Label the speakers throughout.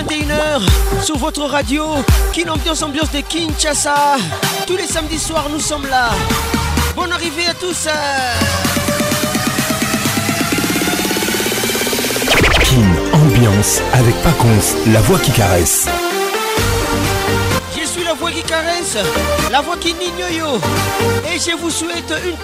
Speaker 1: 21h sur votre radio Kin Ambiance Ambiance de Kinshasa. Tous les samedis soirs nous sommes là. Bonne arrivée à tous.
Speaker 2: Euh. Ambiance avec Paconce, la voix qui caresse.
Speaker 1: Je suis la voix qui caresse, la voix qui nigne Et je vous souhaite une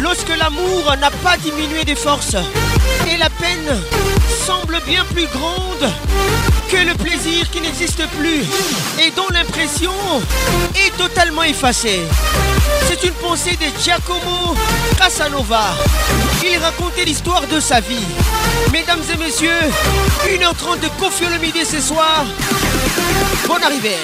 Speaker 1: lorsque l'amour n'a pas diminué des forces et la peine semble bien plus grande que le plaisir qui n'existe plus et dont l'impression est totalement effacée. C'est une pensée de Giacomo Casanova. Il l'histoire de sa vie. Mesdames et messieurs, 1h30 de Kofi le midi ce soir. Bonne arrivée.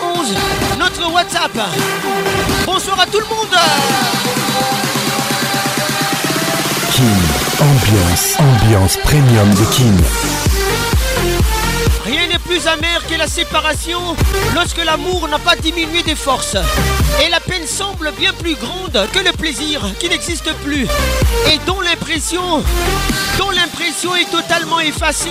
Speaker 1: 31 notre WhatsApp. Bonsoir à tout le monde.
Speaker 2: Ambiance, ambiance premium de Kim.
Speaker 1: Rien n'est plus amer que la séparation lorsque l'amour n'a pas diminué des forces. Et la peine semble bien plus grande que le plaisir qui n'existe plus. Et dont l'impression, dont l'impression est totalement effacée.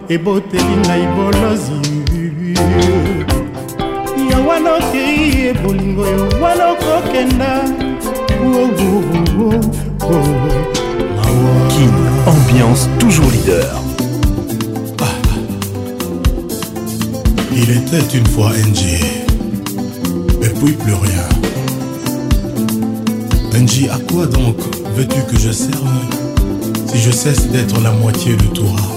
Speaker 3: eboteli ngai bolozi ya wana okei ye bolingo yo wana okokenda
Speaker 2: Kin, ambiance toujours leader. Ah.
Speaker 3: Il était une fois NG, mais puis plus rien. NG, à quoi donc veux-tu que je serve si je cesse d'être la moitié de toi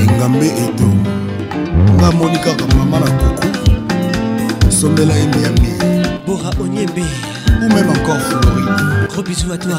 Speaker 4: engambe edo nga moni kaka mama na kuku sombela ye miami
Speaker 3: bora onyembe
Speaker 4: ou même encore floride
Speaker 3: gros bisous à toi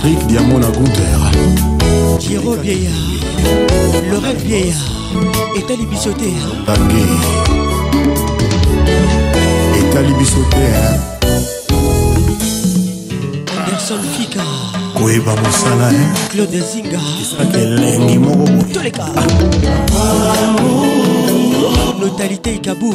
Speaker 4: Rick Diamond na Gunther
Speaker 1: Pierrot Vieya Laurent Vieya etali biso te
Speaker 4: Bange etali biso te
Speaker 3: Anderson Fika
Speaker 4: koyeba mosala
Speaker 3: Claude Zinga
Speaker 4: esaka elengi moko boye
Speaker 3: toleka Notalité Ikabu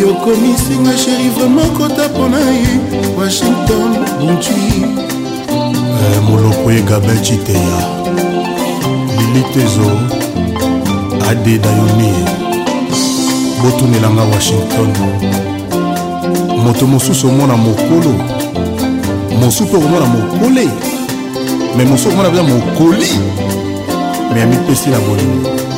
Speaker 4: yokomisi nga
Speaker 3: sheri vraimen kota mpona ye washington bonjui
Speaker 4: eh, moloko ye gabe citeya lilitezo adeda yonie botunela nga washington moto mosusu omona mokolo mosusu mpe okomona mokole me mosusu okomona mpenza mokoli me amipesi na bolingo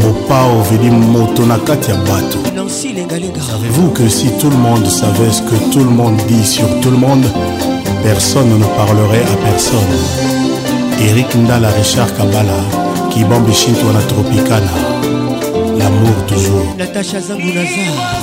Speaker 4: Mopao veut dire moto na kati ya bato.
Speaker 1: Nancy Lengalenga.
Speaker 4: Savez-vous que si tout le monde savait ce que tout le monde dit sur tout le monde, personne ne parlerait à personne. Eric Ndala Richard Kabala, Kibambi Shinto na Tropicana. L'amour toujours.
Speaker 3: Natacha Zangunaza.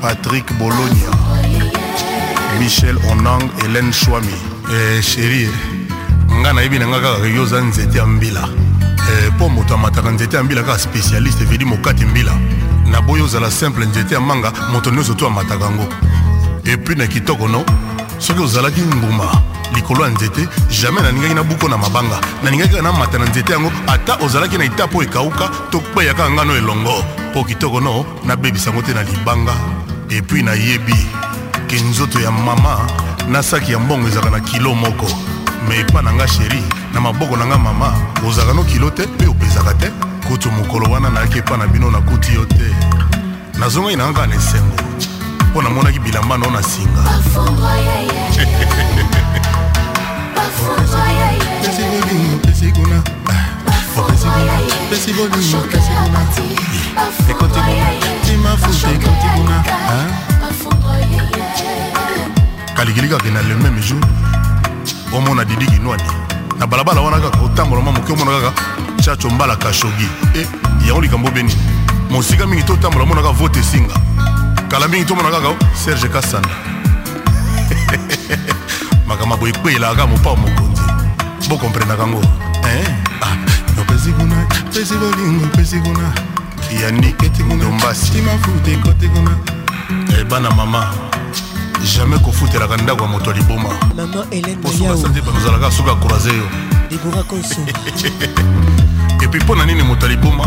Speaker 5: Patrick
Speaker 3: Bologna, Michel Onang, Hélène Chouami.
Speaker 4: Eh, chérie, eh, nga nayebi na nga kaka yo oza nzete ya mbila eh, mpo moto amataka nzete ya mbila kaka spécialiste evedi mokati mbila naboyi ozala simple nzete ya manga moto nyonso to amataka yango epuis na kitoko no soki ozalaki nguma likolo ya nzete jamais nalingaki na buko na mabanga nalingaki kaka namata na nzete yango ata ozalaki na etapo ekauka to kpeyaka ngano elongo mpo kitoko no nabebisa yango te na libanga epui nayebi ke nzoto ya mama na saki ya mbongo ezalaka na kilo moko me epa na nga sheri na maboko na nga mama ozalaka no kilo te mpe opezaka te kutu mokolo wana nayaki epa na bino nakuti yo te nazongaki na nga na esengo mpo namonaki bilamba no na singa kalikilika kena le même jour omona didi kinwani na balabala wana kaka otambola mwa moke omona kaka chacho mbala kashogi e yango likambo beni mosika mingi totambola monaka vote esinga kala mingi tomona kaka serge kasanda makama boye kweyelaka mopao mokonzi bokomprenaka yango eh? ah, opesi kuna pesi bolingo pesi kuna yaniketikundumbasimafutikote kuna ebana eh, mama jamais kofutelaka ndako ya moto ya liboma osuka nde banozalaka suka croise yo
Speaker 3: epuis mpo na nini moto ya liboma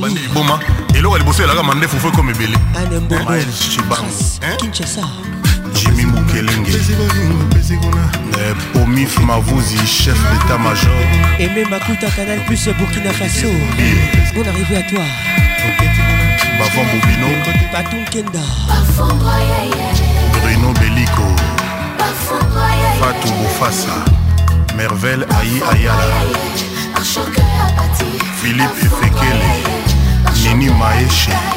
Speaker 3: bandi liboma eloko ya liboso elaka mandefu fo ekomi ebele Jimmy Mukelenge eh, Omif Mavuzi, chef d'état-major
Speaker 1: Aimé Makuta, Canal Plus Burkina Faso Bonne arrivée à toi
Speaker 3: Bavon Bobino
Speaker 1: Patou Kenda
Speaker 3: Bruno Bellico Fatou Bofassa Merveille Aïe Ayala Philippe Efekele Nini Maeshe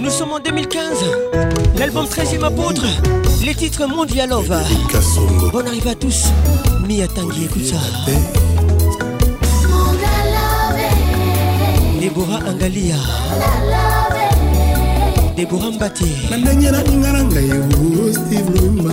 Speaker 1: Nous sommes en 2015, l'album 13e apôtre, les titres Mondia Love. Bonne arrivée à tous, Mia Tangi, écoute ça. Deborah Angalia. debora mbate
Speaker 4: na ndenge nalinga na ngai steve lumba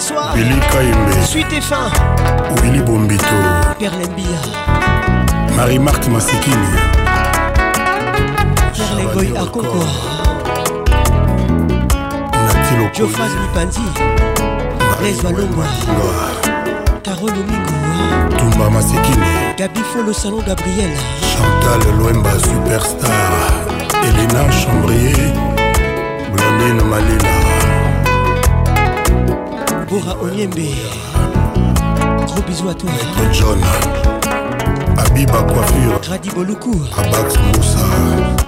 Speaker 1: soir.
Speaker 4: Billy Kaimbe.
Speaker 1: Suite et fin.
Speaker 4: Willy Bombito.
Speaker 1: Perle Bia.
Speaker 4: Marie-Marthe Masikini.
Speaker 1: Perle Boy Akoko.
Speaker 4: Natilo
Speaker 1: Jofaz Mipandi. Blaise Walongwa. Caro Domingo.
Speaker 4: Tumba Masikini.
Speaker 1: Gabi Folo Salon Gabriel.
Speaker 4: Chantal Loemba Superstar. Elena Chambrier. Blandine Malina
Speaker 1: Bora Onyembe Gros bisous à toi
Speaker 4: Maître John Abiba Coiffure
Speaker 1: Grady Boluku
Speaker 4: Abax Moussa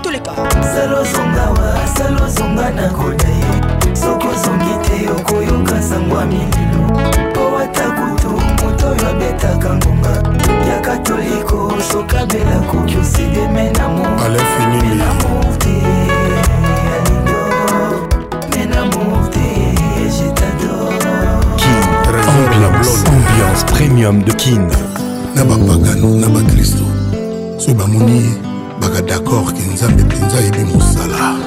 Speaker 1: Tous les cas
Speaker 6: Salo zonga wa Salo zonga na koda yo Soko zongi te okoyoka sango ya mililo Po ata kutu moto oyo abetaka ngonga Ya katoliko Soka
Speaker 4: de la
Speaker 7: koki osede me
Speaker 4: na
Speaker 1: mo
Speaker 3: Ale
Speaker 1: fini me na mo te Alidor me na mo te
Speaker 3: je t'adore Kin Ambiance Ambiance Premium de
Speaker 1: Kin Na
Speaker 3: ba
Speaker 1: pagano na ba Christo So
Speaker 3: ba moni
Speaker 1: baka d'accord ke Nzambe penza yebi
Speaker 3: mosala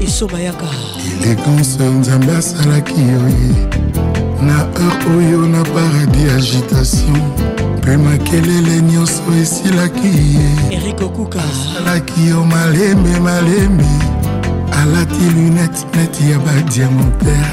Speaker 3: iso bayaka
Speaker 1: elegance nzambe asalaki yo ye na heure oyo na paradis agitation mpe makelele nyonso esilaki ye
Speaker 3: erikokuka
Speaker 1: asalaki yo malembe malembe alati lunette neti ya badiamontere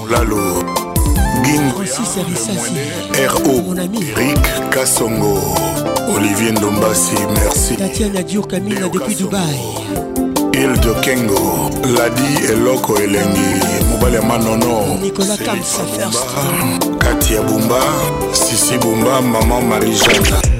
Speaker 1: Lalo
Speaker 4: Francis Risasi RO Eric Kasongo Olivier Ndombasi merci
Speaker 1: Tatiana Dio Camila depuis Dubaï
Speaker 4: Il de Kengo Ladi Eloko Elengi Mobali ya Manono
Speaker 1: Nicolas Kamsa First
Speaker 4: Katia Bumba Sisi Bumba
Speaker 8: Maman Marie
Speaker 1: Jeanne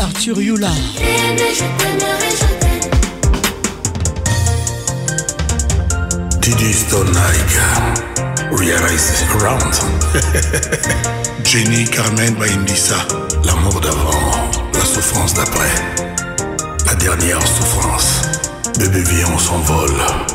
Speaker 1: Arthur Yula.
Speaker 4: Didi Stone Realize Ground. Jenny Carmen Baindissa. L'amour d'avant, la souffrance d'après. La dernière souffrance. Bébé vie, on s'envole.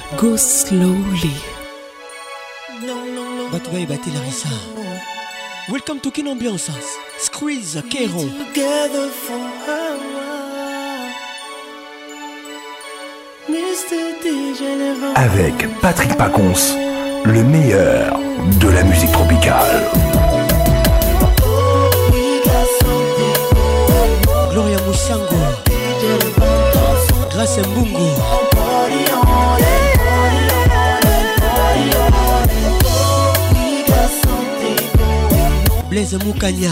Speaker 9: Go slowly.
Speaker 10: Bato
Speaker 1: bayeba te Larissa. Welcome to Kin Ambiance. Squeeze, Kero.
Speaker 11: Together for
Speaker 2: Avec Patrick Pacons, le meilleur. De la musique tropicale.
Speaker 1: Gloria
Speaker 12: Mushango.
Speaker 13: Grace
Speaker 14: Mbungu. Blaise
Speaker 15: Mukanya.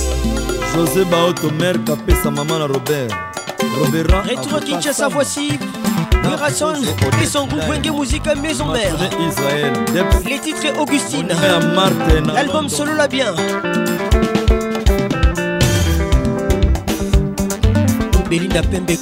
Speaker 14: José Baoto mère kapesa mama na Robert
Speaker 1: Robera Retro Kinshasa voici Mirason et son groupe Wenge Musique Maison Mère
Speaker 14: Israël
Speaker 1: Les titres Augustine L'album Solo la bien Belinda Pembe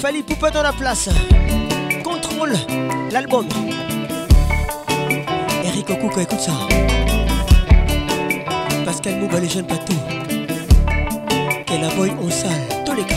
Speaker 1: Fali Poupa dans la place.
Speaker 16: Contrôle l'album. Eric Okuka, écoute ça. Pascal Mouba, les jeunes patous. Quel aboy on sale, tous les gars.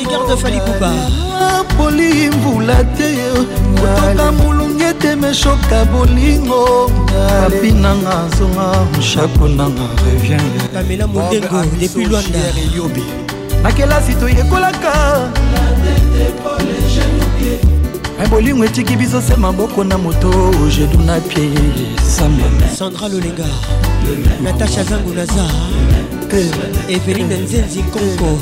Speaker 16: Igor de
Speaker 1: Fali Poupa Poli mvula
Speaker 17: te Kotoka mulunge te meshoka bolingo Papi nanga zonga Mshaku nanga revient
Speaker 16: Pamela Mundengo depuis Luanda Yobi
Speaker 17: Na kelasi toyekolaka La tete pour les jeunes me bolingo etiki biso se maboko na moto jedu na pie
Speaker 16: sandra lolenga natacha zangu naza eveline nzenzi nkonko